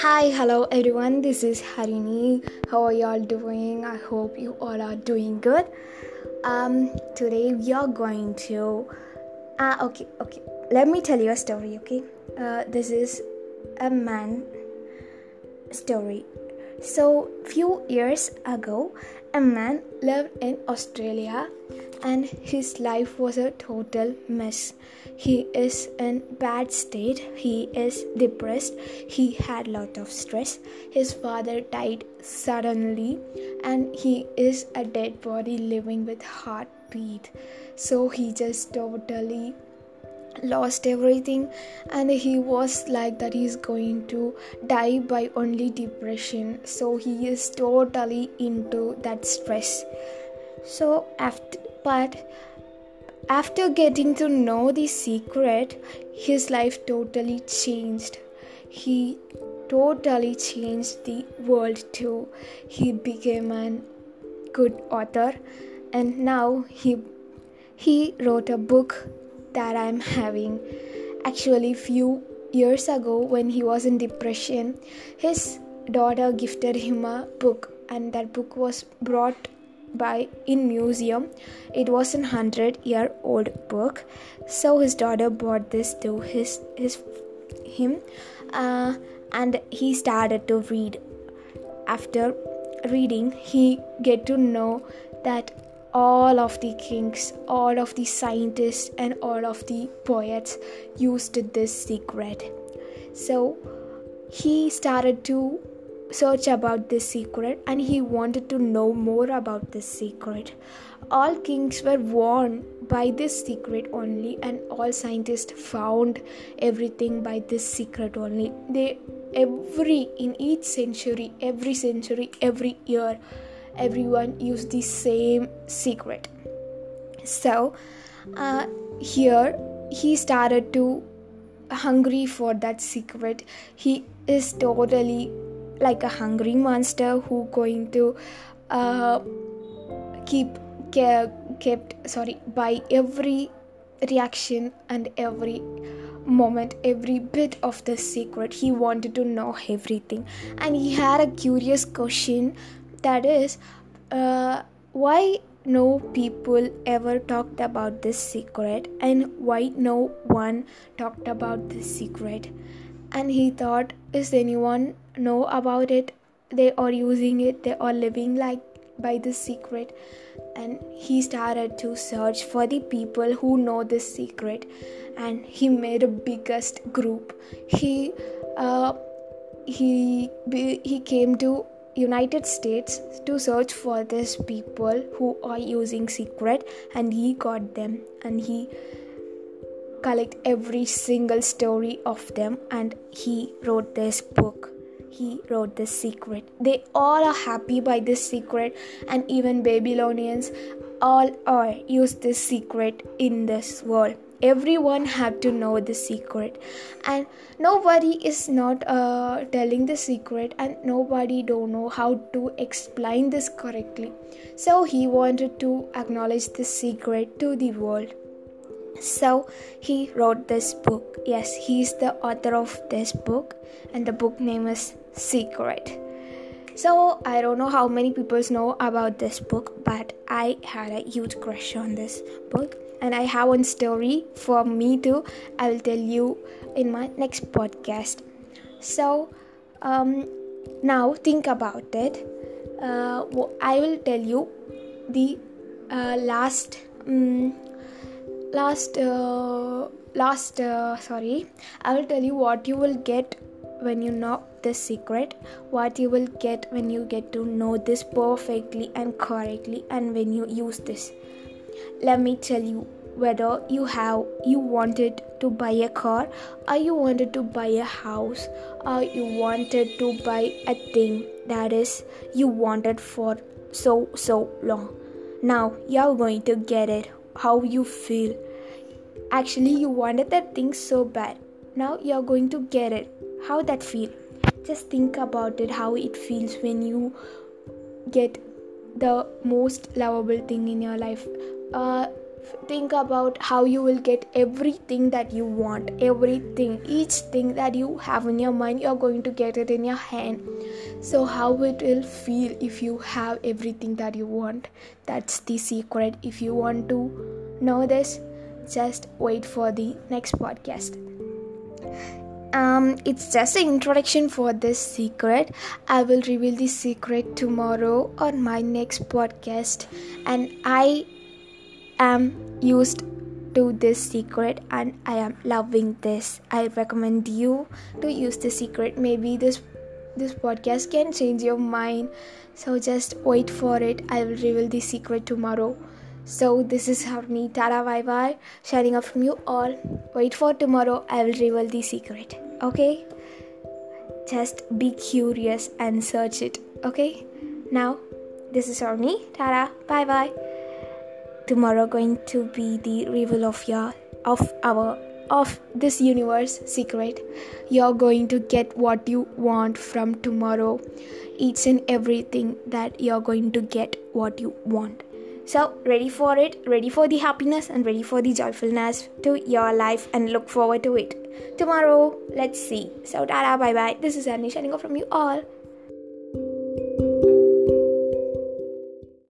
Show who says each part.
Speaker 1: Hi, hello everyone. This is Harini. How are y'all doing? I hope you all are doing good. Um, today we are going to. Ah, uh, okay, okay. Let me tell you a story. Okay, uh, this is a man story. So, few years ago, a man lived in Australia and his life was a total mess. He is in bad state. He is depressed. He had lot of stress. His father died suddenly and he is a dead body living with heartbeat. So he just totally lost everything and he was like that he's going to die by only depression. So he is totally into that stress. So after but after getting to know the secret his life totally changed. He totally changed the world too. He became a good author and now he he wrote a book that I'm having. Actually, few years ago when he was in depression, his daughter gifted him a book and that book was brought by in museum. It was a 100 year old book. So his daughter bought this to his his him uh, and he started to read. After reading he get to know that all of the kings, all of the scientists, and all of the poets used this secret. So he started to search about this secret and he wanted to know more about this secret. All kings were warned by this secret only, and all scientists found everything by this secret only. They every in each century, every century, every year everyone used the same secret. So uh, here he started to hungry for that secret. He is totally like a hungry monster who going to uh, keep kept sorry by every reaction and every moment every bit of the secret. He wanted to know everything. And he had a curious question that is uh, why no people ever talked about this secret and why no one talked about this secret? And he thought is anyone know about it? They are using it. They are living like by this secret. And he started to search for the people who know this secret. And he made a biggest group. He uh, he he came to United States to search for these people who are using secret and he got them and he collect every single story of them and he wrote this book. He wrote this secret. They all are happy by this secret and even babylonians all are use this secret in this world everyone had to know the secret. And nobody is not uh, telling the secret and nobody don't know how to explain this correctly. So he wanted to acknowledge the secret to the world. So he wrote this book. Yes he's the author of this book and the book name is secret. So I don't know how many people know about this book, but I had a huge crush on this book and I have one story for me too. I will tell you in my next podcast. So, um, now think about it. Uh, I will tell you the uh, last, um, last, uh, last. Uh, sorry, I will tell you what you will get when you know this secret, what you will get when you get to know this perfectly and correctly, and when you use this let me tell you whether you have you wanted to buy a car or you wanted to buy a house or you wanted to buy a thing that is you wanted for so so long. Now you're going to get it. How you feel? Actually you wanted that thing so bad. Now you're going to get it. How that feel? Just think about it how it feels when you get the most lovable thing in your life uh, think about how you will get everything that you want everything each thing that you have in your mind you're going to get it in your hand. So how it will feel if you have everything that you want? That's the secret. If you want to know this just wait for the next podcast. Um, it's just an introduction for this secret. I will reveal the secret tomorrow on my next podcast, and I am used to this secret and I am loving this. I recommend you to use the secret. Maybe this this podcast can change your mind. So just wait for it. I will reveal the secret tomorrow. So this is Harini Tara bye bye. Shining off from you all. Wait for tomorrow. I will reveal the secret. Okay? Just be curious and search it. Okay? Now this is Harini Tara bye bye tomorrow going to be the reveal of your of our of this universe secret. You're going to get what you want from tomorrow. Each and everything that you're going to get what you want. So ready for it? Ready for the happiness and ready for the joyfulness to your life and look forward to it. Tomorrow let's see. So tada bye bye this is Annie shining off from you all